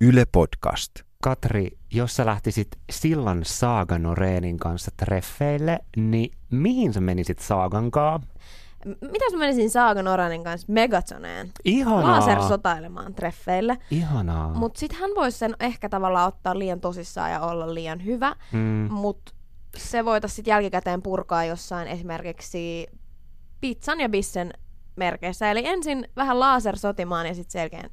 Yle Podcast. Katri, jos sä lähtisit Sillan Saaganoreenin kanssa treffeille, niin mihin sä menisit Saagankaa? M- Mitä mä menisin Saagan kanssa Megatoneen? Ihanaa. Lasersotailemaan treffeille. Ihanaa. Mutta sitten hän voisi sen ehkä tavallaan ottaa liian tosissaan ja olla liian hyvä. mm. Mutta se voitaisiin sitten jälkikäteen purkaa jossain esimerkiksi pizzan ja bissen merkeissä. Eli ensin vähän lasersotimaan ja sitten selkeän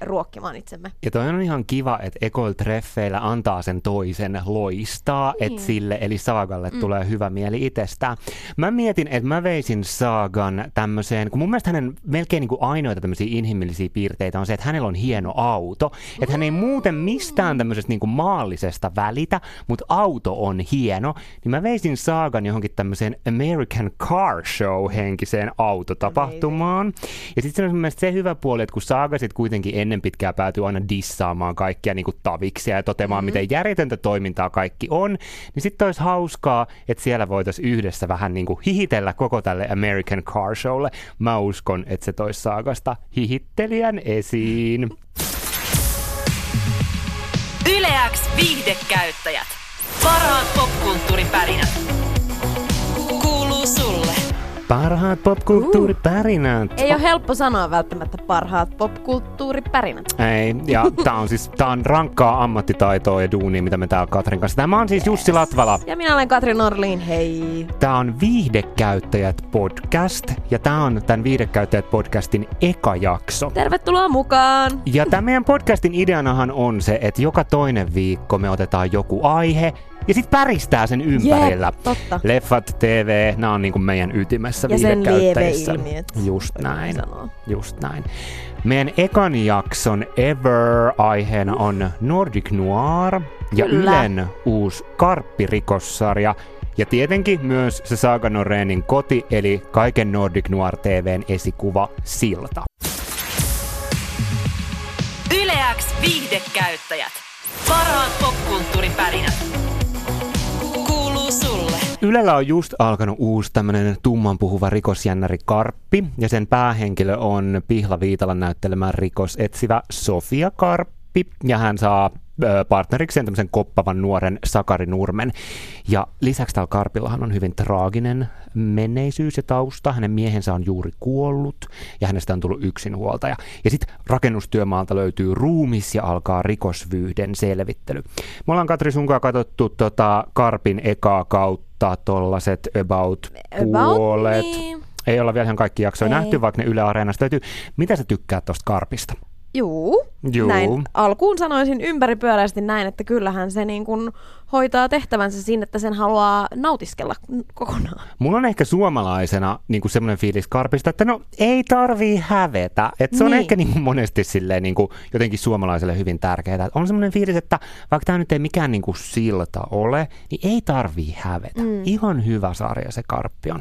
ruokkimaan itsemme. Ja toi on ihan kiva, että ekoil treffeillä antaa sen toisen loistaa, Niin. että sille eli Saagalle Mm. tulee hyvä mieli itsestään. Mä mietin, että mä veisin Saagan tämmöiseen, kun mun mielestä hänen melkein niin kuin ainoita tämmöisiä inhimillisiä piirteitä on se, että hänellä on hieno auto. Että hän ei muuten mistään tämmöisestä niin kuin maallisesta välitä, mutta auto on hieno. Niin mä veisin Saagan johonkin tämmöiseen American Car Show henkiseen autotapahtumaan. Ja sitten se on mun mielestä se hyvä puoli, että kun Saaga sitten kuitenkin ennen pitkää päätyy aina dissaamaan kaikkia niin kuin taviksia ja toteamaan, mm-hmm. miten järjetöntä toimintaa kaikki on, niin sitten olisi hauskaa, että siellä voitaisiin yhdessä vähän niin kuin hihitellä koko tälle American Car Showlle. Mä uskon, että se toisi Saagasta hihittelijän esiin. Yleäks viihdekäyttäjät. Parhaat popkulttuuripärinät. Kuuluu sulle. Parhaat popkulttuuripärinät. Ei ole helppo sanoa välttämättä parhaat popkulttuuripärinät. Ei, ja tää on siis tää on rankkaa ammattitaitoa ja duunia, mitä me täällä Katrin kanssa. Tämä on siis Jussi Latvala. Ja minä olen Katri Norliin, hei! Tämä on Viihdekäyttäjät podcast ja tämä on tämän Viihdekäyttäjät podcastin eka jakso. Tervetuloa mukaan! Ja tämän meidän podcastin ideanahan on se, että joka toinen viikko me otetaan joku aihe ja sitten päristää sen ympärillä. Jep, totta. Leffat, TV, nämä on niinku meidän ytimessä Ja sen viihdekäyttäjissä. lieveilmiöt. Just näin. sanoa. Just näin. Meidän ekan jakson ever aiheena on Nordic Noir ja Kyllä. Ylen uusi Karppirikossarja. Ja tietenkin myös se Saga Norenin koti, eli kaiken Nordic Noir TVn esikuva Silta. Yleäks viihdekäyttäjät. Parhaat popkulttuuripärinät. Ylellä on just alkanut uusi tämmönen tumman puhuva rikosjännäri Karppi, ja sen päähenkilö on Pihla Viitalan näyttelemä rikosetsivä Sofia Karppi, ja hän saa partnerikseen tämmöisen koppavan nuoren Sakari Nurmen. Ja lisäksi täällä Karpillahan on hyvin traaginen menneisyys ja tausta. Hänen miehensä on juuri kuollut ja hänestä on tullut yksinhuoltaja. Ja sitten rakennustyömaalta löytyy ruumis ja alkaa rikosvyyhden selvittely. Me ollaan Katri sunkaan katsottu tota Karpin ekaa kautta tollaset about, About puolet. niin. Ei olla vielä ihan kaikki jaksoja Ei. nähty, vaikka ne Yle Areenasta löytyy. Mitä sä tykkäät tosta Karpista? Juu, Juu. näin alkuun sanoisin ympäripyöräisesti näin, että kyllähän se niin kuin hoitaa tehtävänsä siinä, että sen haluaa nautiskella kokonaan. Mulla on ehkä suomalaisena niin kuin semmoinen fiilis Karpista, että no ei tarvii hävetä. Et se on Niin. ehkä niin kuin monesti silleen, niin kuin, jotenkin suomalaiselle hyvin tärkeää. Et on semmoinen fiilis, että vaikka tämä nyt ei mikään niin kuin silta ole, niin ei tarvii hävetä. Mm. Ihan hyvä sarja se Karppi on.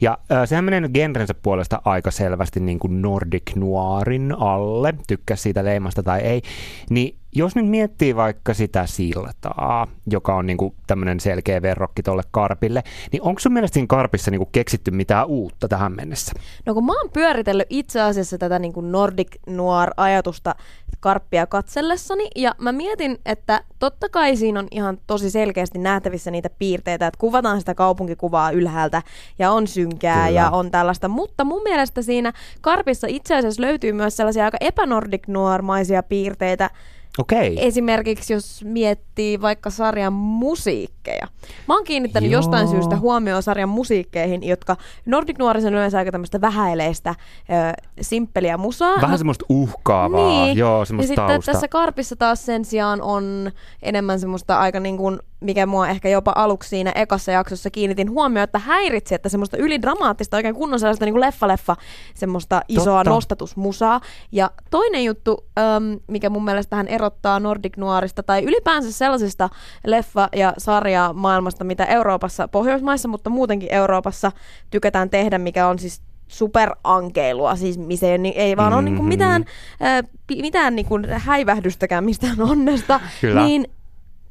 Ja äh, sehän menee genrensä puolesta aika selvästi niin kuin Nordic Noirin alle, tykkää siitä leimasta tai ei. Niin jos nyt miettii vaikka sitä siltaa, joka on niinku tämmöinen selkeä verrokki tuolle Karpille, niin onko sun mielestä siinä Karpissa niinku keksitty mitään uutta tähän mennessä? No kun mä oon pyöritellyt itse asiassa tätä niin kuin Nordic Noir-ajatusta karppia katsellessani, ja mä mietin, että totta kai siinä on ihan tosi selkeästi nähtävissä niitä piirteitä, että kuvataan sitä kaupunkikuvaa ylhäältä, ja on synkää, Kyllä. ja on tällaista, mutta mun mielestä siinä karpissa itse asiassa löytyy myös sellaisia aika epänordic noir-maisia piirteitä, Okei. Esimerkiksi jos miettii vaikka sarjan musiikkeja. Mä oon kiinnittänyt Joo. jostain syystä huomioon sarjan musiikkeihin, jotka Nordic Noirissa on yleensä aika tämmöistä vähäileistä, ö, simppeliä musaa. Vähän semmoista uhkaavaa, niin. joo, ja semmoista sitten tausta. tässä Karpissa taas sen sijaan on enemmän semmoista aika niin kuin, mikä mua ehkä jopa aluksi siinä ekassa jaksossa kiinnitin huomioon, että häiritsi, että semmoista ylidramaattista, oikein kunnon sellaista niin kuin leffa-leffa, semmoista isoa Totta. nostatusmusaa. Ja toinen juttu, äm, mikä mun mielestä tähän erottaa Nordic Noirista, tai ylipäänsä sellaisesta leffa- ja sarja maailmasta, mitä Euroopassa, Pohjoismaissa, mutta muutenkin Euroopassa tykätään tehdä, mikä on siis superankeilua, siis missä ei, ei vaan ole niinku Mhm. mitään, äh, mitään niinku häivähdystäkään mistään onnesta, Kyllä. niin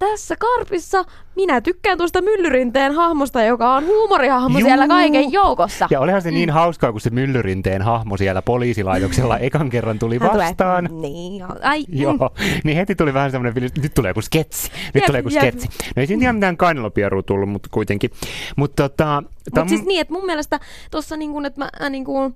tässä Karpissa minä tykkään tuosta Myllyrinteen hahmosta, joka on huumorihahmo Juu. siellä kaiken joukossa. Ja olihan se niin hauskaa, kun se Myllyrinteen hahmo siellä poliisilaitoksella ekan kerran tuli Hän tulee, vastaan. Niin, ai, mm. Joo, niin heti tuli vähän semmoinen fiilis, nyt tulee joku sketsi, nyt Jep, tulee joku jep. sketsi. No ei siinä ihan mitään kainalopierua tullut, mutta kuitenkin. Mutta tota, Mutta siis niin, että mun mielestä tuossa niin kuin, että mä, mä niin kuin,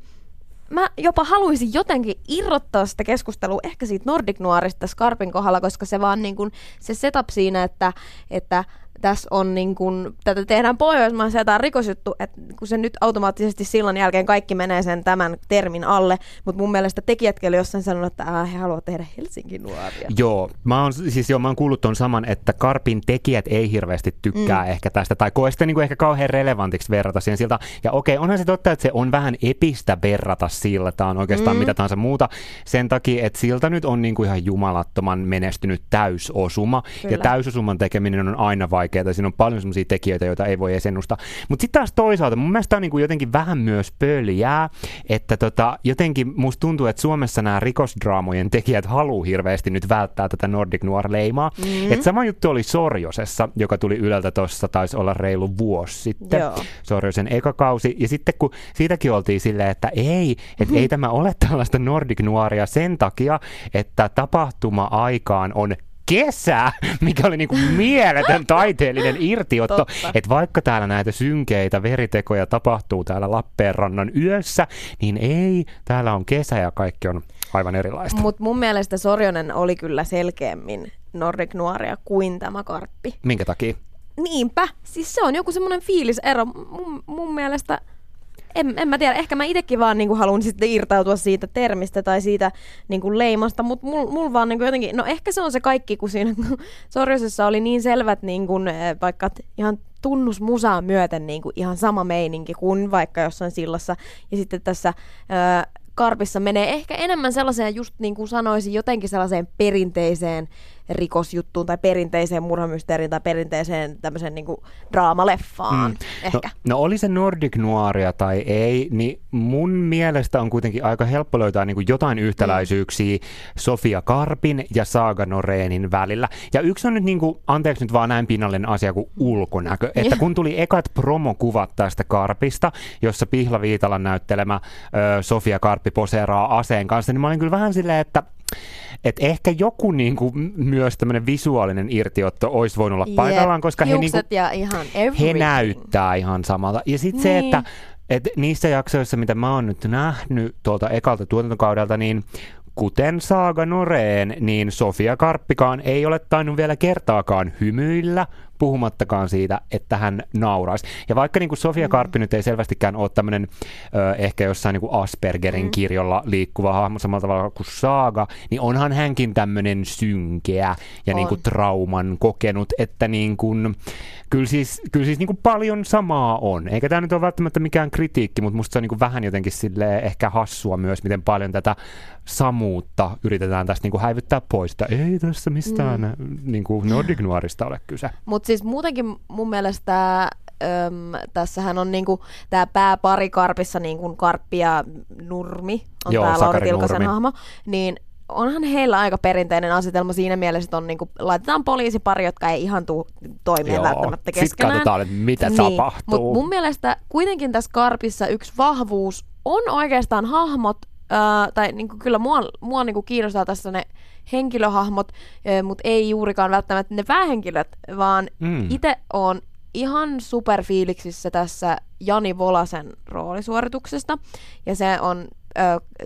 mä jopa haluaisin jotenkin irrottaa sitä keskustelua ehkä siitä Nordic Noirista Skarpin kohdalla, koska se vaan niin kuin, se setup siinä, että, että tässä on niin kuin, tätä tehdään Pohjoismaissa jotain rikosjuttu, että kun se nyt automaattisesti silloin jälkeen kaikki menee sen tämän termin alle, mutta mun mielestä tekijätkin oli jossain sanonut, että äh, he haluavat tehdä Helsingin nuoria. Joo, mä oon, siis joo, mä oon kuullut ton saman, että Karpin tekijät ei hirveästi tykkää mm. ehkä tästä, tai koe sitä niin kuin ehkä kauhean relevantiksi verrata siihen siltä. Ja okei, onhan se totta, että se on vähän epistä verrata siltaan oikeastaan mm. mitä tahansa muuta, sen takia, että siltä nyt on niin kuin ihan jumalattoman menestynyt täysosuma, Kyllä. ja täysosuman tekeminen on aina vaikeaa, siinä on paljon sellaisia tekijöitä, joita ei voi edes ennustaa. Mutta sitten taas toisaalta, mun mielestä on niin kuin jotenkin vähän myös pöljää, että tota, jotenkin musta tuntuu, että Suomessa nämä rikosdraamojen tekijät haluaa hirveästi nyt välttää tätä Nordic Noir-leimaa. Mm-hmm. Et sama juttu oli Sorjosessa, joka tuli Yleltä tuossa, taisi olla reilu vuosi sitten. Joo. Sorjosen eka kausi. Ja sitten kun siitäkin oltiin silleen, että ei, että mm-hmm. ei tämä ole tällaista Nordic Noiria sen takia, että tapahtuma-aikaan on kesä, mikä oli niinku mieletön taiteellinen irtiotto, Totta. että vaikka täällä näitä synkeitä veritekoja tapahtuu täällä Lappeenrannan yössä, niin ei, täällä on kesä ja kaikki on aivan erilaista. Mutta mun mielestä Sorjonen oli kyllä selkeämmin Nordic Noiria kuin tämä Karppi. Minkä takia? Niinpä. Siis se on joku semmoinen fiilisero. Mun, mun mielestä, en, en mä tiedä, ehkä mä itekin vaan niinku haluan sitten irtautua siitä termistä tai siitä niinku leimasta, mutta mul, mul vaan niinku jotenkin, no ehkä se on se kaikki, kun siinä Sorjosessa oli niin selvät niinku, eh, vaikka ihan tunnusmusaan myöten niinku ihan sama meininki kuin vaikka jossain sillassa. Ja sitten tässä ö, Karpissa menee ehkä enemmän sellaiseen, just niin kuin sanoisin, jotenkin sellaiseen perinteiseen rikosjuttuun tai perinteiseen murhamysteeriin tai perinteiseen tämmöiseen niin kuin draamaleffaan mm. ehkä. No, no oli se Nordic Noiria tai ei, niin mun mielestä on kuitenkin aika helppo löytää niin kuin jotain yhtäläisyyksiä mm. Sofia Karpin ja Saga Norenin välillä. Ja yksi on nyt, niin kuin, anteeksi nyt vaan näin pinnallinen asia kuin ulkonäkö. Että kun tuli ekat promokuvat tästä Karpista, jossa Pihla Viitalan näyttelemä ö, Sofia Karppi poseeraa aseen kanssa, niin mä olin kyllä vähän silleen, että et ehkä joku niinku, m- myös tämmöinen visuaalinen irtiotto olisi voinut olla paikallaan, koska he, niinku, Hiukset ja ihan he näyttää ihan samalta. Ja sitten se, Niin. että et niissä jaksoissa, mitä mä oon nyt nähnyt tuolta ekalta tuotantokaudelta, niin kuten Saaga Noreen, niin Sofia Karppikaan ei ole tainnut vielä kertaakaan hymyillä, puhumattakaan siitä, että hän nauraisi. Ja vaikka niin kuin Sofia Karppi nyt ei selvästikään ole tämmöinen ö, ehkä jossain niin kuin Aspergerin kirjolla liikkuva hahmo samalla tavalla kuin Saaga, niin onhan hänkin tämmöinen synkeä ja On. niin kuin trauman kokenut, että niin kuin, kyllä siis, kyllä siis niin kuin paljon samaa on. Eikä tämä nyt ole välttämättä mikään kritiikki, mutta musta se on niin kuin vähän jotenkin silleen ehkä hassua myös, miten paljon tätä samuutta yritetään tästä niin kuin häivyttää pois. Että ei tässä mistään mm. niin kuin Nordic Noirista ole kyse. Mutta siis muutenkin mun mielestä öm, tässähän on niinku tämä pääpari Karpissa, niinku Karppi ja Nurmi, on tämä Lauri Tilkasen hahmo, niin onhan heillä aika perinteinen asetelma siinä mielessä, että on niinku, laitetaan poliisipari, jotka ei ihan tuu toimeen välttämättä Sitten keskenään. katsotaan, että mitä Niin, tapahtuu. Mutta mun mielestä kuitenkin tässä Karpissa yksi vahvuus on oikeastaan hahmot, ää, tai niinku, kyllä mua, mua niinku kiinnostaa tässä ne henkilöhahmot, mutta ei juurikaan välttämättä ne päähenkilöt, vaan Mm. mm. itse on ihan superfiiliksissä tässä Jani Volasen roolisuorituksesta. Ja se on ö,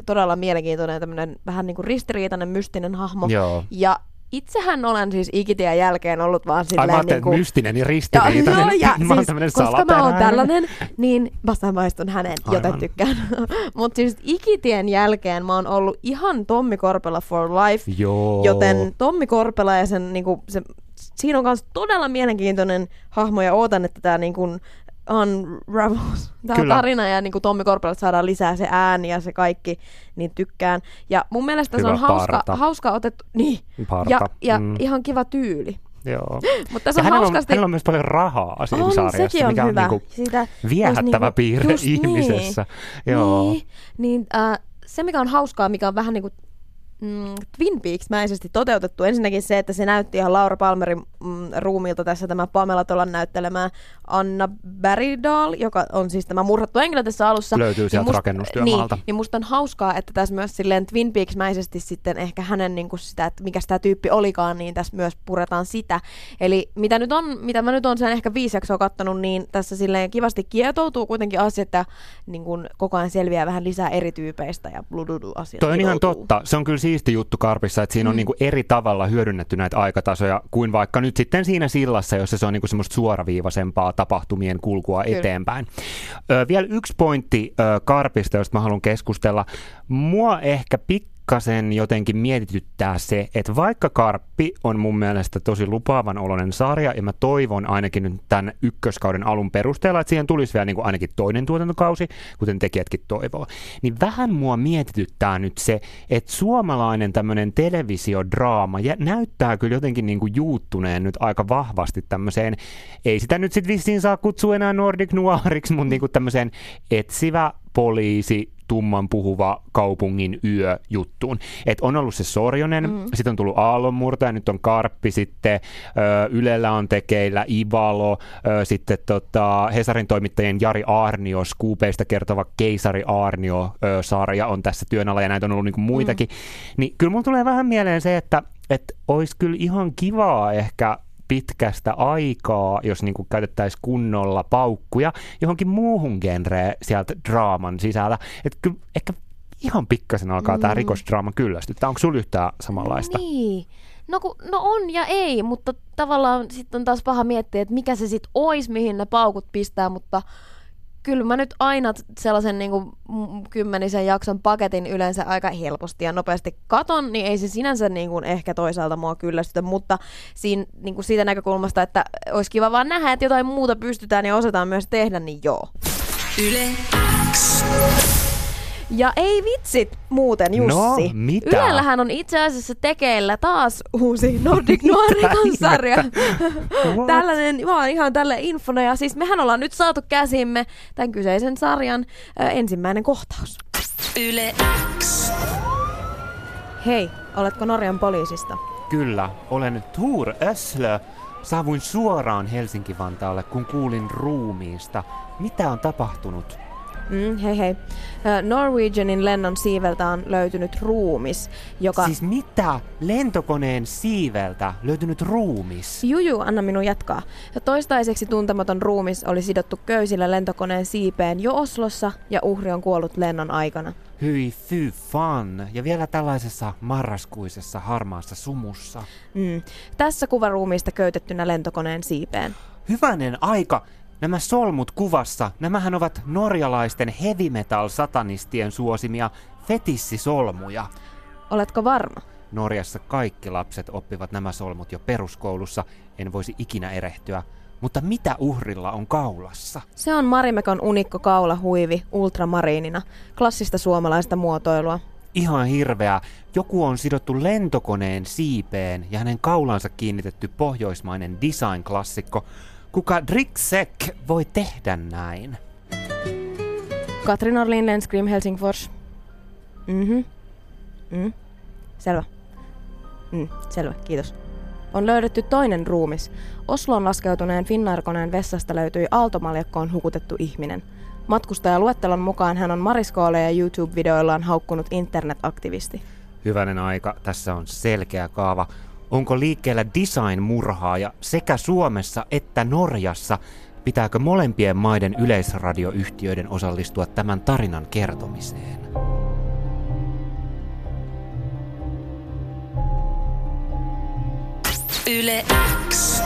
todella mielenkiintoinen tämmöinen vähän niin kuin ristiriitainen, mystinen hahmo. Joo. Ja itsehän olen siis ikitien jälkeen ollut vaan Ai silleen mä ajattelin, niin kuin... mystinen ja ristiriitainen. joo, ja mä siis, koska mä oon tällainen, niin mä samaistun hänen, joten Aivan. tykkään. Mutta siis ikitien jälkeen mä oon ollut ihan Tommi Korpela for life, Joo. joten Tommi Korpela ja sen, niinku, se, siinä on myös todella mielenkiintoinen hahmo ja ootan, että tämä niinku, unravels, tämä Kyllä. tarina ja niinku Tommi Korpelalta saadaan lisää se ääni ja se kaikki, niin tykkään. Ja mun mielestä Hyvä se on hauska, parta. hauska otettu, niin, Parta. ja, ja Mm. ihan kiva tyyli. Joo. Mutta tässä Ja on hänellä, on, hauskasti... hänellä on myös paljon rahaa siinä On, sarjassa, sekin on mikä hyvä. on niinku Siitä viehättävä olisi piirre niin. ihmisessä. Joo. Niin, niin äh, se mikä on hauskaa, mikä on vähän niin kuin mm, Twin Peaks-mäisesti toteutettu, ensinnäkin se, että se näytti ihan Laura Palmerin mm, ruumiilta tässä tämä Pamela Tolan näyttelemään Anna Berrydahl, joka on siis tämä murhattu henkilö tässä alussa. Löytyy sieltä Niin rakennustyömaalta. Niin, niin musta on hauskaa, että tässä myös silleen Twin Peaks-mäisesti sitten ehkä hänen niin kuin sitä, että mikä tämä tyyppi olikaan, niin tässä myös puretaan sitä. Eli mitä, nyt on, mitä mä nyt on sen ehkä viisi jaksoa kattonut, niin tässä silleen kivasti kietoutuu kuitenkin asia, että niin kuin koko ajan selviää vähän lisää eri tyypeistä ja blududu asioita. Toi on ihan totta. Se on kyllä siisti juttu Karpissa, että siinä on Mm. niinku eri tavalla hyödynnetty näitä aikatasoja kuin vaikka nyt sitten siinä sillassa, jossa se on niinku semmoista suoraviivaisempaa tapahtumien kulkua Kyllä. eteenpäin. Ö, vielä yksi pointti ö, Karpista, josta mä haluan keskustella. Mua ehkä pikkasen jotenkin mietityttää se, että vaikka Karppi on mun mielestä tosi lupaavan oloinen sarja, ja mä toivon ainakin nyt tämän ykköskauden alun perusteella, että siihen tulisi vielä niin kuin ainakin toinen tuotantokausi, kuten tekijätkin toivoo, niin vähän mua mietityttää nyt se, että suomalainen tämmöinen televisiodraama ja näyttää kyllä jotenkin niin kuin juuttuneen nyt aika vahvasti tämmöiseen, ei sitä nyt sitten vissiin saa kutsua enää Nordic Noiriksi, mutta niin kuin tämmöiseen etsivä poliisi, tumman puhuva kaupungin yö juttuun. Et on ollut se Sorjonen, mm. sitten on tullut Aallonmurtaja, nyt on Karppi, sitten ö, Ylellä on tekeillä Ivalo, ö, sitten tota, Hesarin toimittajien Jari Arnio, Skuupeista kertova Keisari Arnio-sarja on tässä työn alla ja näitä on ollut niinku muitakin. Mm. Niin kyllä mulla tulee vähän mieleen se, että et olisi kyllä ihan kivaa ehkä pitkästä aikaa, jos niin käytettäisiin kunnolla paukkuja johonkin muuhun genreen sieltä draaman sisällä. Että kyllä ehkä ihan pikkasen alkaa mm. tämä rikosdraama kyllästyttää. Onko sulla yhtään samanlaista? Niin. No, kun, no on ja ei, mutta tavallaan sitten on taas paha miettiä, että mikä se sitten ois, mihin ne paukut pistää, mutta kyllä mä nyt aina sellaisen niin kuin kymmenisen jakson paketin yleensä aika helposti ja nopeasti katon, niin ei se sinänsä niin kuin ehkä toisaalta mua kyllästytä, mutta siinä, niin kuin siitä näkökulmasta, että olisi kiva vaan nähdä, että jotain muuta pystytään ja osataan myös tehdä, niin joo. Yle. Ja ei vitsit muuten, Jussi. No, mitä? Ylellähän on itse asiassa tekeillä taas uusi Nordic Noir-sarja. What? Tällainen, mä oon ihan tälle infona. Ja siis mehän ollaan nyt saatu käsimme tämän kyseisen sarjan ö, ensimmäinen kohtaus. Yle X. Hei, oletko Norjan poliisista? Kyllä, olen Tuur Öslö. Saavuin suoraan Helsinki-Vantaalle, kun kuulin ruumiista. Mitä on tapahtunut? Mm, hei hei. Norwegianin lennon siiveltä on löytynyt ruumis, joka... Siis mitä? Lentokoneen siiveltä löytynyt ruumis? Juju, anna minun jatkaa. Ja toistaiseksi tuntematon ruumis oli sidottu köysillä lentokoneen siipeen jo Oslossa ja uhri on kuollut lennon aikana. Hyi fy fan. Ja vielä tällaisessa marraskuisessa harmaassa sumussa. Mm. Tässä kuva ruumiista köytettynä lentokoneen siipeen. Hyvänen aika! Nämä solmut kuvassa, nämähän ovat norjalaisten heavy metal satanistien suosimia fetissisolmuja. Oletko varma? Norjassa kaikki lapset oppivat nämä solmut jo peruskoulussa, en voisi ikinä erehtyä. Mutta mitä uhrilla on kaulassa? Se on Marimekon unikko kaulahuivi ultramariinina, klassista suomalaista muotoilua. Ihan hirveää. Joku on sidottu lentokoneen siipeen ja hänen kaulansa kiinnitetty pohjoismainen design-klassikko. Kuka Dricksek voi tehdä näin? Katrin Orlin Lenskrim Helsingfors. Mhm. Mm. Selvä. Mm, selvä, kiitos. On löydetty toinen ruumis. Osloon laskeutuneen Finnair-koneen vessasta löytyi aaltomaljakkoon hukutettu ihminen. Matkustajaluettelon mukaan hän on Mariskoolle ja YouTube-videoillaan haukkunut internetaktivisti. Hyvänen aika, tässä on selkeä kaava. Onko liikkeellä design-murhaaja sekä Suomessa että Norjassa? Pitääkö molempien maiden yleisradioyhtiöiden osallistua tämän tarinan kertomiseen? Yle X.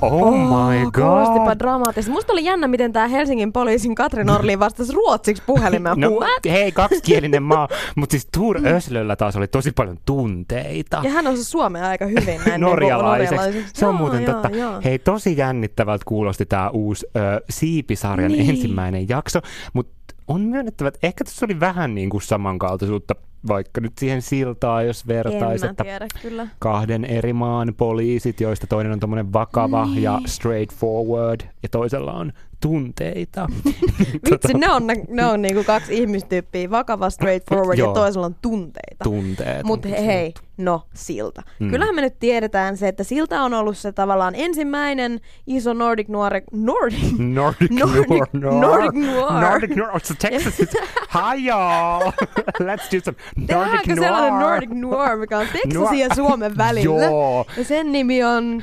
Oh my Kuulostipa god! dramaattisesti. Musta oli jännä, miten tämä Helsingin poliisin Katrin Orlin vastasi ruotsiksi puhelimeen. No, What? hei, kaksikielinen maa, mutta siis Tur Öslöllä taas oli tosi paljon tunteita. Ja hän osasi suomea aika hyvin näin norjalaiseksi. norjalaiseksi. Se on Joo, muuten joo, totta. joo. Hei, tosi jännittävältä kuulosti tämä uusi ö, Siipisarjan Niin. ensimmäinen jakso, mutta on myönnettävä, että ehkä tässä oli vähän niin kuin samankaltaisuutta, vaikka nyt siihen siltaan, jos vertaisi, että tiedä kyllä. kahden eri maan poliisit, joista toinen on tommonen vakava Niin. ja straightforward, ja toisella on tunteita. Vitsi, ne on, ne, on niinku kaksi ihmistyyppiä, vakava, straightforward ja toisella on tunteita. Tunteet. Mutta on hei, no Silta. Mm. Kyllähän me nyt tiedetään se, että Silta on ollut se tavallaan ensimmäinen iso Nordic Noir... Nordic? Nordic, Nordic- Noir. Nordic Noir. Nordic Noir. So Texas is... Hi y'all! Let's do some Nordic Tehdäänkö Noir. sellainen Nordic Noir, mikä on Texasin ja Suomen välillä? Joo. Ja sen nimi on...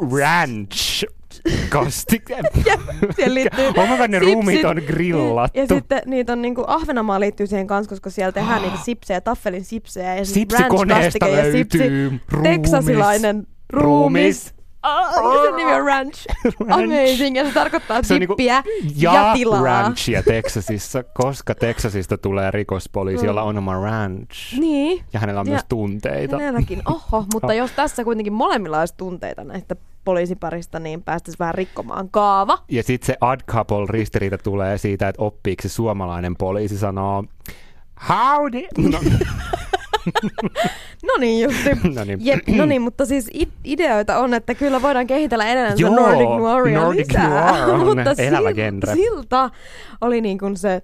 Ranch. Kasti. Siihen liittyy Onko ne ruumit on grillattu? Ja sitten niitä on niinku, Ahvenanmaa liittyy siihen kanssa, koska siellä tehdään niitä sipsejä, taffelin sipsejä ja sit Sipsikoneesta ranch-kastike ja sipsi, löytyy ruumis. teksasilainen ruumis. Ah, sen nimi on ranch. Amazing. Ja se tarkoittaa Se niinku- dippiä ja, ja tilaa. ranchia Texasissa, koska Texasista tulee rikospoliisi, jolla on oma ranch. Niin. Ja hänellä on Ja- myös tunteita. Hänelläkin. Oho, mutta Oh. jos tässä kuitenkin molemmilla olisi tunteita näistä poliisiparista, niin päästäisiin vähän rikkomaan kaava. Ja sitten se odd couple ristiriita tulee siitä, että oppiiko se suomalainen poliisi sanoo Howdy! No, No niin, justi. no niin. Jep, no niin, mutta siis ideoita on, että kyllä voidaan kehitellä edelleen Joo, Nordic Noiria Nordic lisää. Noir on mutta elävä genre. silta oli niin kuin se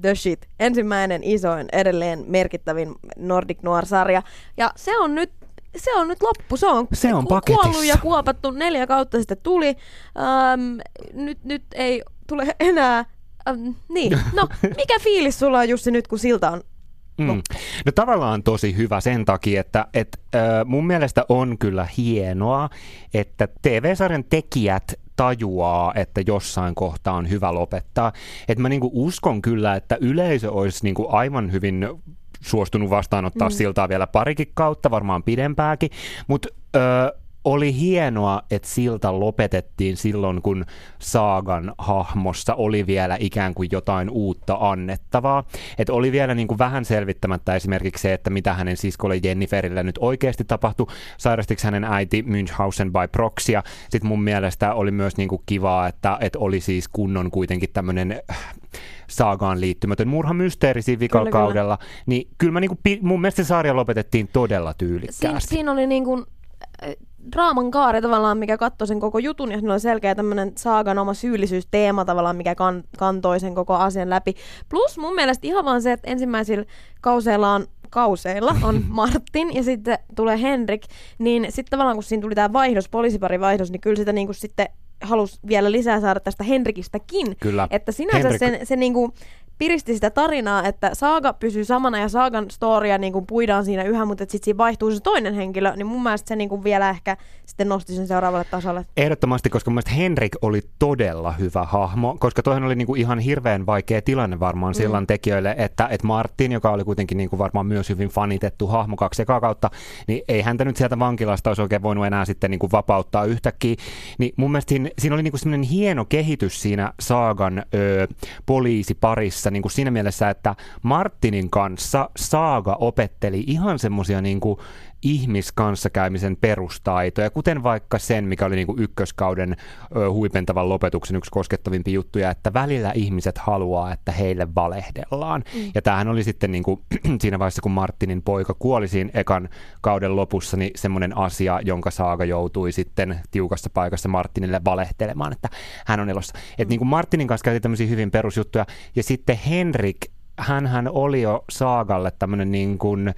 the shit. Ensimmäinen isoin, edelleen merkittävin Nordic Noir-sarja. Ja se on nyt se on nyt loppu. Se on, Se on paketissa. kuollut ja kuopattu. Neljä kautta sitten tuli. Ähm, nyt, nyt ei tule enää. Ähm, niin. No, mikä fiilis sulla on Jussi nyt, kun silta on Mm. No tavallaan tosi hyvä sen takia, että et, äh, mun mielestä on kyllä hienoa, että TV-sarjan tekijät tajuaa, että jossain kohtaa on hyvä lopettaa. Et mä niinku uskon kyllä, että yleisö olisi niinku aivan hyvin suostunut vastaanottaa mm. siltaa vielä parikin kautta, varmaan pidempääkin, mutta oli hienoa, että silta lopetettiin silloin, kun Saagan hahmossa oli vielä ikään kuin jotain uutta annettavaa. Että oli vielä niin kuin vähän selvittämättä esimerkiksi se, että mitä hänen siskolle Jenniferille nyt oikeasti tapahtui. Sairastiko hänen äiti Münchhausen by proxy. Ja sitten mun mielestä oli myös niin kuin kivaa, että, että oli siis kunnon kuitenkin tämmöinen saagaan liittymätön murhamysteeri siinä vikalla kaudella. Niin kyllä mä niinku, pi- mun mielestä se sarja lopetettiin todella Siin, tyylikkäästi. siinä oli niin kuin, äh, draaman kaari tavallaan, mikä katsoi sen koko jutun, ja siinä oli selkeä tämmöinen saagan oma syyllisyysteema tavallaan, mikä kan, kantoi sen koko asian läpi. Plus mun mielestä ihan vaan se, että ensimmäisillä kauseilla on kauseilla on Martin ja sitten tulee Henrik, niin sitten tavallaan kun siinä tuli tämä vaihdos, poliisipari vaihdos, niin kyllä sitä niin kuin sitten halusi vielä lisää saada tästä Henrikistäkin. Kyllä. Että sinänsä Henrik- sen, se niinku piristi sitä tarinaa, että Saaga pysyy samana ja Saagan storia niinku puidaan siinä yhä, mutta sitten siinä vaihtuu se toinen henkilö, niin mun mielestä se niinku vielä ehkä sitten nosti sen seuraavalle tasolle. Ehdottomasti, koska mun mielestä Henrik oli todella hyvä hahmo, koska toihan oli niinku ihan hirveän vaikea tilanne varmaan sillan tekijöille, että, että Martin, joka oli kuitenkin niinku varmaan myös hyvin fanitettu hahmo kaksi ekaa kautta, niin ei häntä nyt sieltä vankilasta olisi oikein voinut enää sitten niinku vapauttaa yhtäkkiä. Niin mun mielestä siinä, siinä oli niinku semmoinen hieno kehitys siinä Saagan ö, poliisiparissa niinku siinä mielessä, että Martinin kanssa Saaga opetteli ihan semmoisia niinku ihmiskanssakäymisen perustaitoja, kuten vaikka sen, mikä oli niinku ykköskauden ö, huipentavan lopetuksen yksi koskettavimpia juttuja, että välillä ihmiset haluaa, että heille valehdellaan. Mm. Ja tämähän oli sitten niinku, siinä vaiheessa, kun Martinin poika kuoli siinä ekan kauden lopussa, niin semmoinen asia, jonka Saaga joutui sitten tiukassa paikassa Martinille valehtelemaan, että hän on elossa. Et niinku Martinin kanssa käytiin tämmöisiä hyvin perusjuttuja. Ja sitten Henrik, hänhän oli jo Saagalle tämmöinen niin kuin,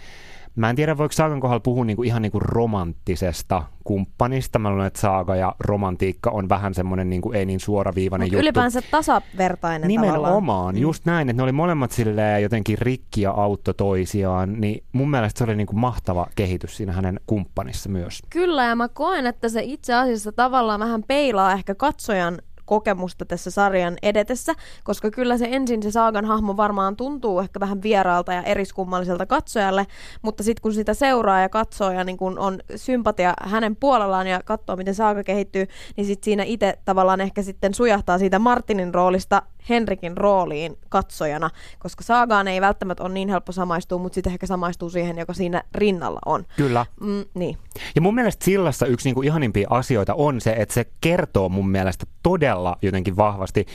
Mä en tiedä, voiko Saagan kohdalla puhua niinku ihan niinku romanttisesta kumppanista. Mä luulen, että Saaga ja romantiikka on vähän semmoinen niinku ei niin suoraviivainen Mutta juttu. ylipäänsä tasavertainen tavallaan. Nimenomaan, just näin, että ne oli molemmat silleen jotenkin rikki ja autto toisiaan, niin mun mielestä se oli niinku mahtava kehitys siinä hänen kumppanissa myös. Kyllä, ja mä koen, että se itse asiassa tavallaan vähän peilaa ehkä katsojan kokemusta tässä sarjan edetessä, koska kyllä se ensin se Saagan hahmo varmaan tuntuu ehkä vähän vieraalta ja eriskummalliselta katsojalle, mutta sitten kun sitä seuraa ja katsoo ja niin kun on sympatia hänen puolellaan ja katsoo, miten Saaga kehittyy, niin sitten siinä itse tavallaan ehkä sitten sujahtaa siitä Martinin roolista Henrikin rooliin katsojana, koska Saagaan ei välttämättä ole niin helppo samaistua, mutta sitten ehkä samaistuu siihen, joka siinä rinnalla on. Kyllä. Mm, niin, Ja mun mielestä sillassa yksi niinku ihanimpia asioita on se, että se kertoo mun mielestä todella jotenkin vahvasti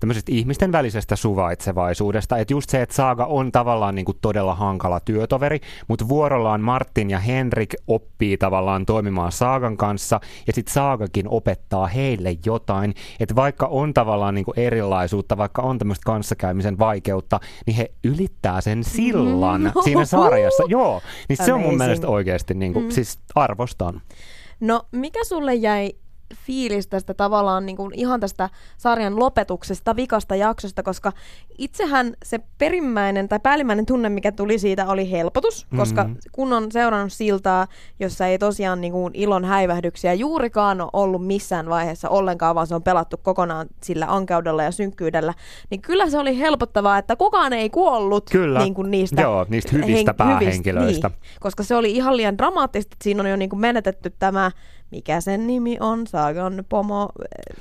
tämmöisestä ihmisten välisestä suvaitsevaisuudesta. Että just se, että Saaga on tavallaan niinku todella hankala työtoveri, mutta vuorollaan Martin ja Henrik oppii tavallaan toimimaan Saagan kanssa ja sitten Saagakin opettaa heille jotain. Että vaikka on tavallaan niinku erilaisuutta, vaikka on tämmöistä kanssakäymisen vaikeutta, niin he ylittää sen sillan Mm. siinä sarjassa. Joo, niin se on mun Amazing. mielestä oikeasti niinku, Mm. siis arvostan. No, mikä sulle jäi fiilis tästä tavallaan niin kuin ihan tästä sarjan lopetuksesta, vikasta jaksosta, koska itsehän se perimmäinen tai päällimmäinen tunne, mikä tuli siitä, oli helpotus, koska Mhm. kun on seurannut siltaa, jossa ei tosiaan niin kuin ilon häivähdyksiä juurikaan ole ollut missään vaiheessa ollenkaan, vaan se on pelattu kokonaan sillä ankeudella ja synkkyydellä, niin kyllä se oli helpottavaa, että kukaan ei kuollut Kyllä. niin kuin niistä Joo, niistä hyvistä hen- päähenkilöistä. niin, koska se oli ihan liian dramaattista, että siinä on jo niin kuin menetetty tämä, mikä sen nimi on, Saagan pomo, äh,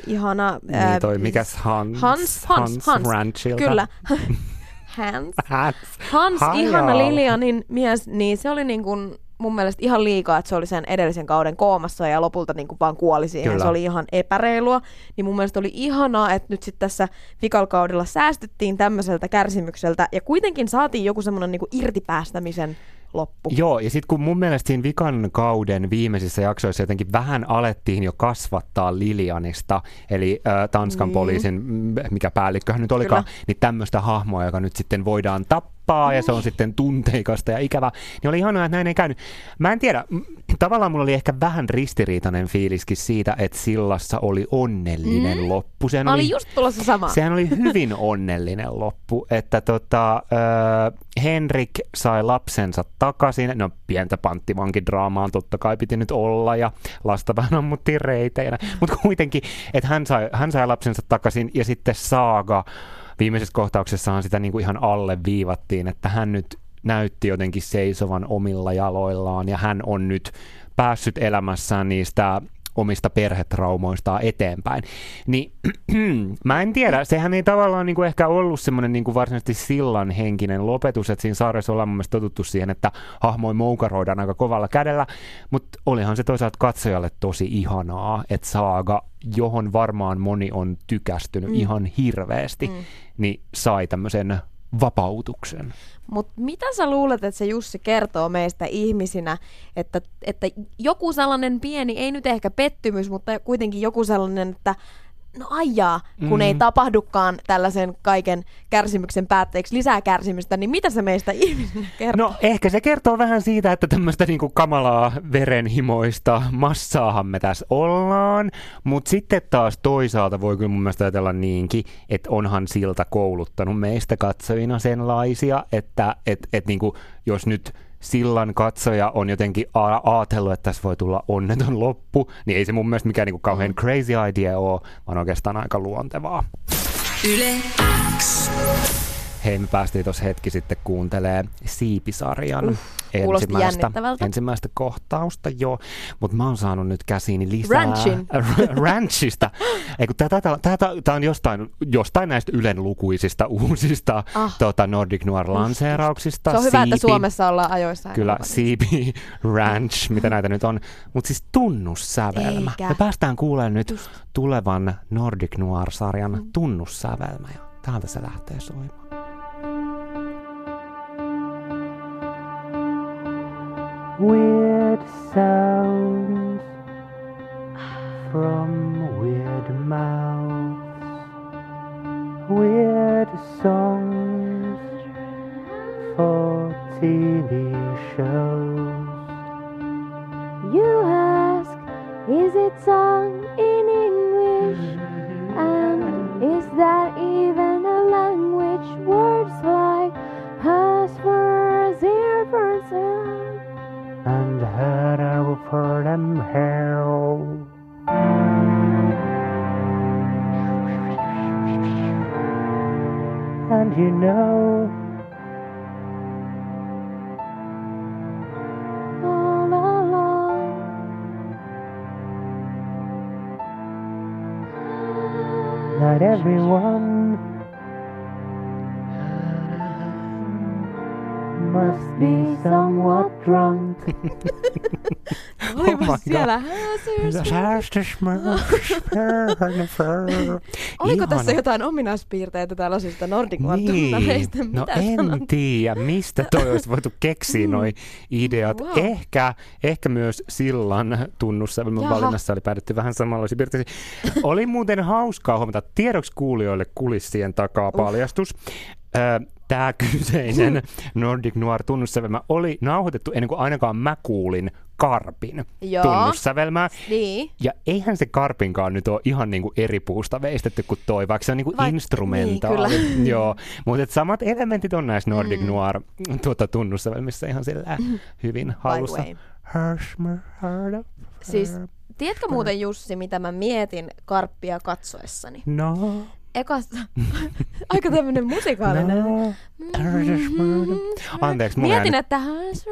ihana... Niin toi, mikäs Hans? Hans, Hans, Hans. Ranchilta. Kyllä. Hans. Hans. Hans, ihana Lilianin mies, niin se oli niin kuin mun mielestä ihan liikaa, että se oli sen edellisen kauden koomassa ja lopulta niin kuin vaan kuoli siihen. Kyllä. Se oli ihan epäreilua. Niin mun mielestä oli ihanaa, että nyt sitten tässä vikalkaudella säästyttiin tämmöiseltä kärsimykseltä ja kuitenkin saatiin joku semmoinen niin kuin irtipäästämisen loppu. Joo, ja sitten kun mun mielestä siinä vikan kauden viimeisissä jaksoissa jotenkin vähän alettiin jo kasvattaa Lilianista, eli äh, Tanskan Niin. poliisin, mm, mikä päällikköhän nyt olikaan, Kyllä. niin tämmöistä hahmoa, joka nyt sitten voidaan tappaa, ja se on sitten tunteikasta ja ikävä, niin oli ihanaa, että näin ei käynyt. Mä en tiedä, mm, tavallaan mulla oli ehkä vähän ristiriitainen fiiliskin siitä, että Sillassa oli onnellinen Mm. loppu. Sehän Mä olin just tulossa sama. Sehän oli hyvin onnellinen loppu, että tota, äh, Henrik sai lapsensa takaisin. No pientä panttivankidraamaa totta kai piti nyt olla ja lasta vähän ammuttiin reiteinä. Mutta kuitenkin, että hän sai, hän sai lapsensa takaisin ja sitten Saaga viimeisessä kohtauksessahan sitä niinku ihan alle viivattiin, että hän nyt näytti jotenkin seisovan omilla jaloillaan ja hän on nyt päässyt elämässään niistä omista perhetraumoistaan eteenpäin. Niin mä en tiedä, sehän ei tavallaan niinku ehkä ollut semmoinen niinku varsinaisesti sillan henkinen lopetus, että siinä sarjassa ollaan mun mielestä totuttu siihen, että hahmoja moukaroidaan aika kovalla kädellä, mutta olihan se toisaalta katsojalle tosi ihanaa, että saaga, johon varmaan moni on tykästynyt Mm. ihan hirveästi, mm. niin sai tämmöisen vapautuksen. Mutta mitä sä luulet, että se Jussi kertoo meistä ihmisinä, että, että joku sellainen pieni, ei nyt ehkä pettymys, mutta kuitenkin joku sellainen, että no aijaa, kun Mm. ei tapahdukaan tällaisen kaiken kärsimyksen päätteeksi lisää kärsimystä, niin mitä se meistä ihmisinä kertoo? No ehkä se kertoo vähän siitä, että tämmöistä niinku kamalaa verenhimoista massaahan me tässä ollaan, mutta sitten taas toisaalta voi kyllä mun mielestä ajatella niinkin, että onhan siltä kouluttanut meistä katsojina senlaisia, että et, et niinku, jos nyt sillan katsoja on jotenkin a- ajatellut, että tässä voi tulla onneton loppu, niin ei se mun mielestä mikään niinku kauhean crazy idea ole, vaan oikeastaan aika luontevaa. Yle X. Hei, me päästiin tuossa hetki sitten kuuntelee Siipisarjan kuulosti ensimmäistä, ensimmäistä kohtausta, joo, mutta mä oon saanut nyt käsiini lisää Ranchin. Ranchista. Ei, kun tää, tää, tää, tää, tää on jostain, jostain näistä Ylen lukuisista uusista Ah. tota Nordic Noir-lanseerauksista. Se on hyvä, että Siipi- Suomessa ollaan ajoissa. Kyllä, CB Ranch, mitä näitä nyt on. Mutta siis tunnussävelmä. Eikä. Me päästään kuulemaan nyt Just. tulevan Nordic Noir-sarjan Mm. tunnussävelmä. Ja täältä se lähtee soimaan. Weird sounds from weird mouths. Weird songs for TV shows. You ask, is it sung Farnham Hell. And you know, all along, not everyone must be somewhat drunk. Olipa Oh my siellä. Oliko tässä jotain ominaispiirteitä tällaisista Nordic Niin, no en sanot? tiedä, mistä toi olisi voitu keksiä noi ideat. Wow. Ehkä, ehkä myös sillan tunnussävelmän valinnassa oli päädytty vähän samanlaisiin piirteisiin. Oli muuten hauskaa huomata, tiedoksi kuulijoille kulissien takaa paljastus. Tämä kyseinen Nordic Noir tunnussävelmä oli nauhoitettu ennen kuin ainakaan mä kuulin Karpin Joo. tunnussävelmää. Niin. Ja eihän se karpinkaan nyt ole ihan niinku eri puusta veistetty kuin toi, vaikka se on niinku Vaik- instrumentaali. niin, Joo, mutta elementit elementit on näissä Nordic Noir tuota, tunnussävelmissä ihan sillä hyvin hallussa. way. Hershmer, Herda, Siis, tiedätkö muuten Jussi, mitä mä mietin karppia katsoessani? No, Ekasta, aika tämmönen musikaalinen. no, Hershmer. Anteeksi, mulla Mietin, että...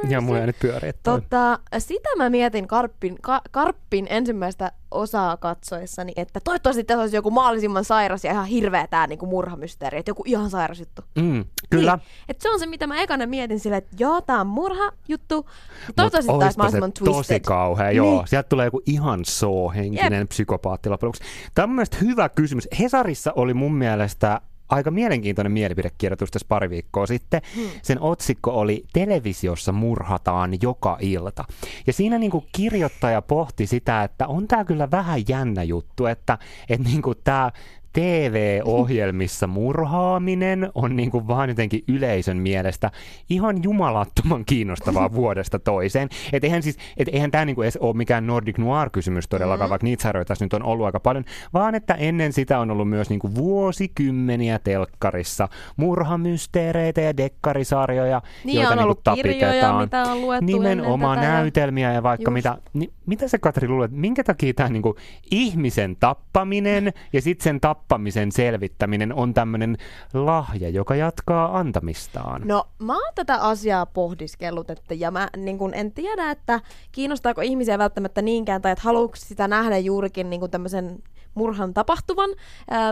ja mulla nyt pyöriä toi. Tota, sitä mä mietin Karppin, ka, Karppin ensimmäistä osaa katsoessani, että toivottavasti tässä olisi joku mahdollisimman sairas ja ihan hirveä tää niinku murhamysteeri, että joku ihan sairas juttu. Mm, kyllä. Niin. Et se on se, mitä mä ekana mietin silleen, että joo, tää on murha juttu. Toivottavasti tää olisi mahdollisimman se tosi twisted. kauhea, joo. Niin. Sieltä tulee joku ihan soo-henkinen psykopaatti loppujen. Tämä on mun hyvä kysymys. Hesarissa oli mun mielestä aika mielenkiintoinen mielipidekirjoitus tässä pari viikkoa sitten. Hmm. Sen otsikko oli Televisiossa murhataan joka ilta. Ja siinä niinku kirjoittaja pohti sitä, että on tämä kyllä vähän jännä juttu, että, että niinku tämä TV-ohjelmissa murhaaminen on niin kuin vaan jotenkin yleisön mielestä ihan jumalattoman kiinnostavaa vuodesta toiseen. Et eihän, siis, et eihän tämä niinku edes ole mikään Nordic Noir-kysymys todellakaan, mm. vaikka niitä tässä nyt on ollut aika paljon, vaan että ennen sitä on ollut myös niinku vuosikymmeniä telkkarissa murhamysteereitä ja dekkarisarjoja, Niin, joita on ollut niinku kirjoja, tapitetaan. mitä on luettu Nimenomaan näytelmiä ja vaikka Just. mitä. Niin, mitä sä Katri luulet, minkä takia tämä niinku ihmisen tappaminen ja sitten sen tappamisen selvittäminen on tämmöinen lahja, joka jatkaa antamistaan? No, mä oon tätä asiaa pohdiskellut, että, ja mä niin kun en tiedä, että kiinnostaako ihmisiä välttämättä niinkään, tai että haluatko sitä nähdä juurikin niin tämmöisen murhan tapahtuvan,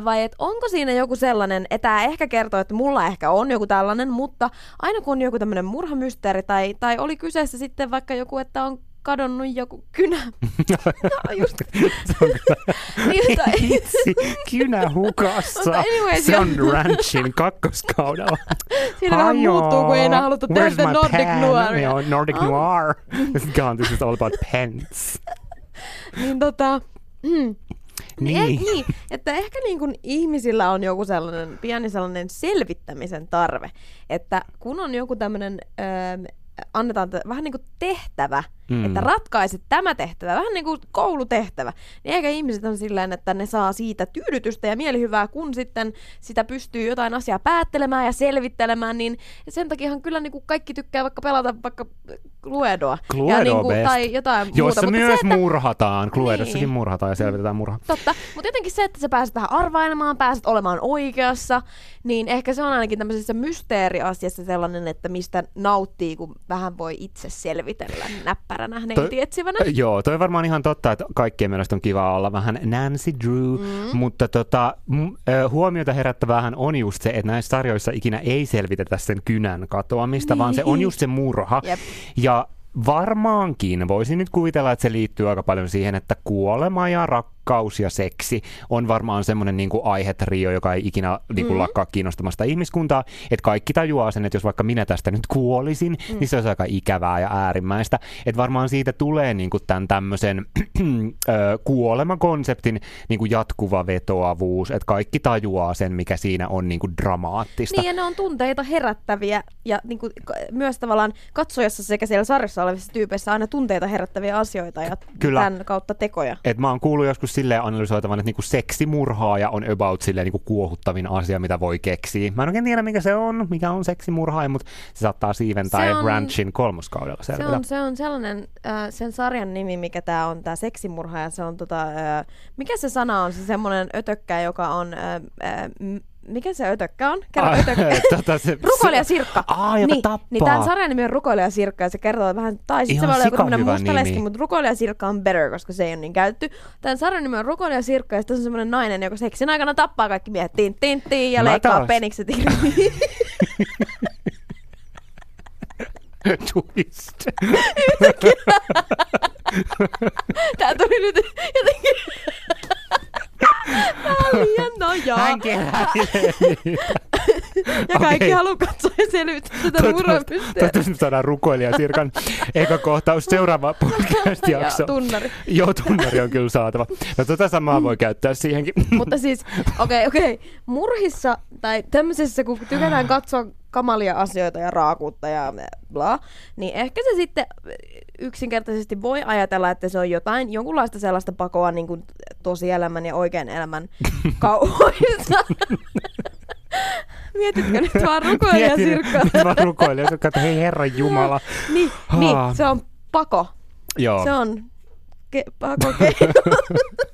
vai että onko siinä joku sellainen, että tämä ehkä kertoo, että mulla ehkä on joku tällainen, mutta aina kun on joku tämmöinen murhamysteeri, tai, tai oli kyseessä sitten vaikka joku, että on kadonnut joku kynä. no, just. niin, Hitsi, kynä hukassa. Anyways, Se on. Ranchin kakkoskaudella. Siinä vähän muuttuu, kun ei enää haluta tehdä Nordic. Joo, Nordic Ah. Noir. God, this is all about pens. niin tota... Mm. Niin. Niin. Eh, niin, että ehkä niin kuin ihmisillä on joku sellainen pieni sellainen selvittämisen tarve, että kun on joku tämmöinen, öö, annetaan t- vähän niin kuin tehtävä, Mm. että ratkaiset tämä tehtävä, vähän niin kuin koulutehtävä, niin ehkä ihmiset on silleen, että ne saa siitä tyydytystä ja mielihyvää, kun sitten sitä pystyy jotain asiaa päättelemään ja selvittelemään, niin sen takiahan kyllä niin kuin kaikki tykkää vaikka pelata vaikka Cluedoa. Cluedo ja niin kuin, best. tai jotain muuta. Jossa Mutta myös se, että, murhataan. Cluedossakin Niin. murhataan ja selvitetään murha. Totta, mutta jotenkin se, että sä pääset vähän arvailemaan, pääset olemaan oikeassa, niin ehkä se on ainakin tämmöisessä mysteeriasiassa sellainen, että mistä nauttii, kun vähän voi itse selvitellä näppäränä, neiti etsivänä. Ö, Joo, toi on varmaan ihan totta, että kaikkien mielestä on kiva olla vähän Nancy Drew, mm. mutta tota, huomiota herättävähän on just se, että näissä sarjoissa ikinä ei selvitetä sen kynän katoamista, niin. vaan se on just se murha. Jep. Ja varmaankin voisin nyt kuvitella, että se liittyy aika paljon siihen, että kuolema ja rakkaus ja seksi on varmaan semmoinen niin aihetrio, joka ei ikinä niin kuin, Mm. lakkaa kiinnostamasta ihmiskuntaa. Että kaikki tajuaa sen, että jos vaikka minä tästä nyt kuolisin, mm. niin se olisi aika ikävää ja äärimmäistä. Että varmaan siitä tulee niin kuin tämän tämmöisen kuolema-konseptin niin kuin jatkuva vetoavuus, että kaikki tajuaa sen, mikä siinä on niin kuin dramaattista. Niin, ja ne on tunteita herättäviä, ja niin kuin, myös tavallaan katsojassa sekä siellä sarjassa olevissa tyypeissä aina tunteita herättäviä asioita ja Kyllä. tämän kautta tekoja. Et mä oon kuullut joskus silleen analysoitavan, että niinku seksimurhaaja on about silleen niinku kuohuttavin asia, mitä voi keksiä. Mä en oikein tiedä, mikä se on, mikä on seksimurhaaja, mutta se saattaa siiventää Se on- Ranchin kolmoskaudella Se on, se on sellainen, äh, sen sarjan nimi, mikä tämä on, tämä seksimurha, ja se on tota, äh, mikä se sana on, se semmoinen ötökkä, joka on, äh, äh, mikä se ötökkä on? Kerro Ai, ötökkä. tota se- Rukoilija Sirkka. Aa, joka niin, tappaa. Niin tämän sarjan nimi on Rukoilija Sirkka ja se kertoo vähän, tai sitten se voi olla joku tämmöinen mustaleski, mutta Rukoilija Sirkka on better, koska se ei ole niin käytetty. Tämän sarjan nimi on Rukoilija Sirkka ja sitten on semmoinen nainen, joka seksin aikana tappaa kaikki miehet tin, tin, tin, ja Mä leikkaa taas- penikset irti. Twist. Tää tuli nyt jotenkin... Liian nojaa. Hän. Ja kaikki Okei. haluaa katsoa ja selvittää tätä murhapystyä. Toivottavasti me saadaan rukoilija Sirkan eka kohtaus seuraava podcast-jakso. Ja tunnari. Joo, tunnari on kyllä saatava. No tota samaa voi käyttää siihenkin. Mutta siis, okei, okay, okei. Okay. Murhissa tai tämmöisessä, kun tykätään katsoa kamalia asioita ja raakuutta ja bla, niin ehkä se sitten yksinkertaisesti voi ajatella, että se on jotain, jonkunlaista sellaista pakoa niin kuin tosielämän ja oikean elämän kauhoissa. Mietitkö nyt vaan rukoilija Mietin, Sirkka? Nyt mä rukoilin, että katso, hei Herran Jumala. niin, niin, se on pako. Joo, Se on ke- pako.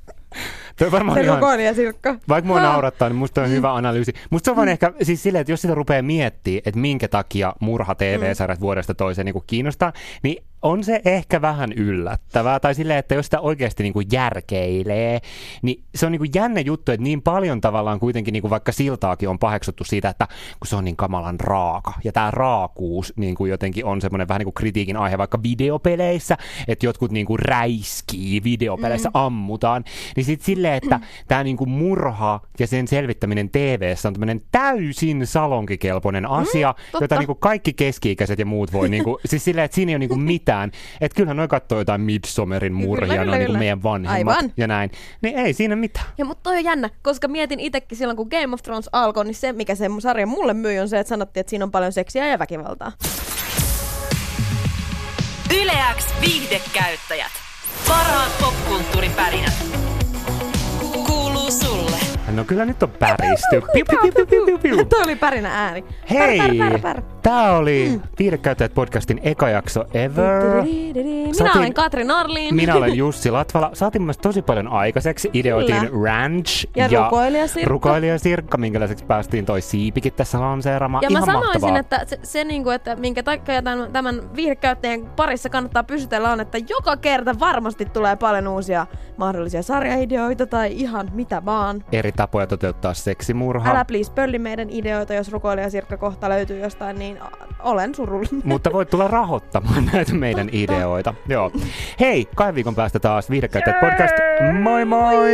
toi varmaan se ihan, rukoilija Sirkka. vaikka mua Haa. naurattaa, niin musta on hyvä analyysi. Musta se on vaan ehkä siis silleen, että jos sitä rupeaa miettimään, että minkä takia murha TV-sarjat vuodesta toiseen niin kiinnostaa, niin on se ehkä vähän yllättävää. Tai silleen, että jos sitä oikeasti niin kuin järkeilee, niin se on niin kuin jännä juttu, että niin paljon tavallaan kuitenkin niin kuin vaikka siltaakin on paheksuttu siitä, että kun se on niin kamalan raaka. Ja tämä raakuus niin kuin jotenkin on semmoinen vähän niin kuin kritiikin aihe vaikka videopeleissä, että jotkut niin kuin räiskii videopeleissä, mm. ammutaan. Niin sitten silleen, että tämä niin kuin murha ja sen selvittäminen TV-ssä on tämmöinen täysin salonkikelpoinen asia, totta. jota niin kuin kaikki keski-ikäiset ja muut voi, niin kuin, siis silleen, että siinä ei ole niin kuin mitään. Että kyllähän noi katsoo jotain Midsommerin murhia, Kyllä, on kyllä, niin kuin kyllä. meidän vanhemmat Aivan. ja näin. Niin ei siinä mitään. Ja mutta toi on jännä, koska mietin itsekin silloin, kun Game of Thrones alkoi, niin se, mikä se sarja mulle myi, on se, että sanottiin, että siinä on paljon seksiä ja väkivaltaa. Yleäks viihdekäyttäjät. Parhaat popkulttuuripärinät. No kyllä nyt on päristy. Piu, piu, piu, piu, piu, piu. Toi oli pärinä ääni. Hei! Pär, pär, pär, pär. Tää oli Viidekäyttäjät podcastin eka jakso ever. Minä Saatiin- olen Katri Narlin. Minä olen Jussi Latvala. Saatiin myös tosi paljon aikaiseksi. Ideoitiin Kyllä. Ranch Ja Rukoilija Sirkka. Rukoilija Sirkka, minkälaiseksi päästiin toi siipikin tässä lanseeraamaan. Ja mä Ihan sanoisin, mahtavaa. että se, se niinku, että minkä takia tämän, tämän viihdekäyttäjän parissa kannattaa pysytellä on, että joka kerta varmasti tulee paljon uusia mahdollisia sarjaideoita tai ihan mitä vaan. Eri tapoja toteuttaa seksimurha. Älä please pölli meidän ideoita, jos rukoilija Sirkka kohta löytyy jostain, niin olen surullinen. Mutta voit tulla rahoittamaan näitä meidän ideoita. Joo. Hei, kahden viikon päästä taas Viihdekäyttäjät podcast. Moi moi!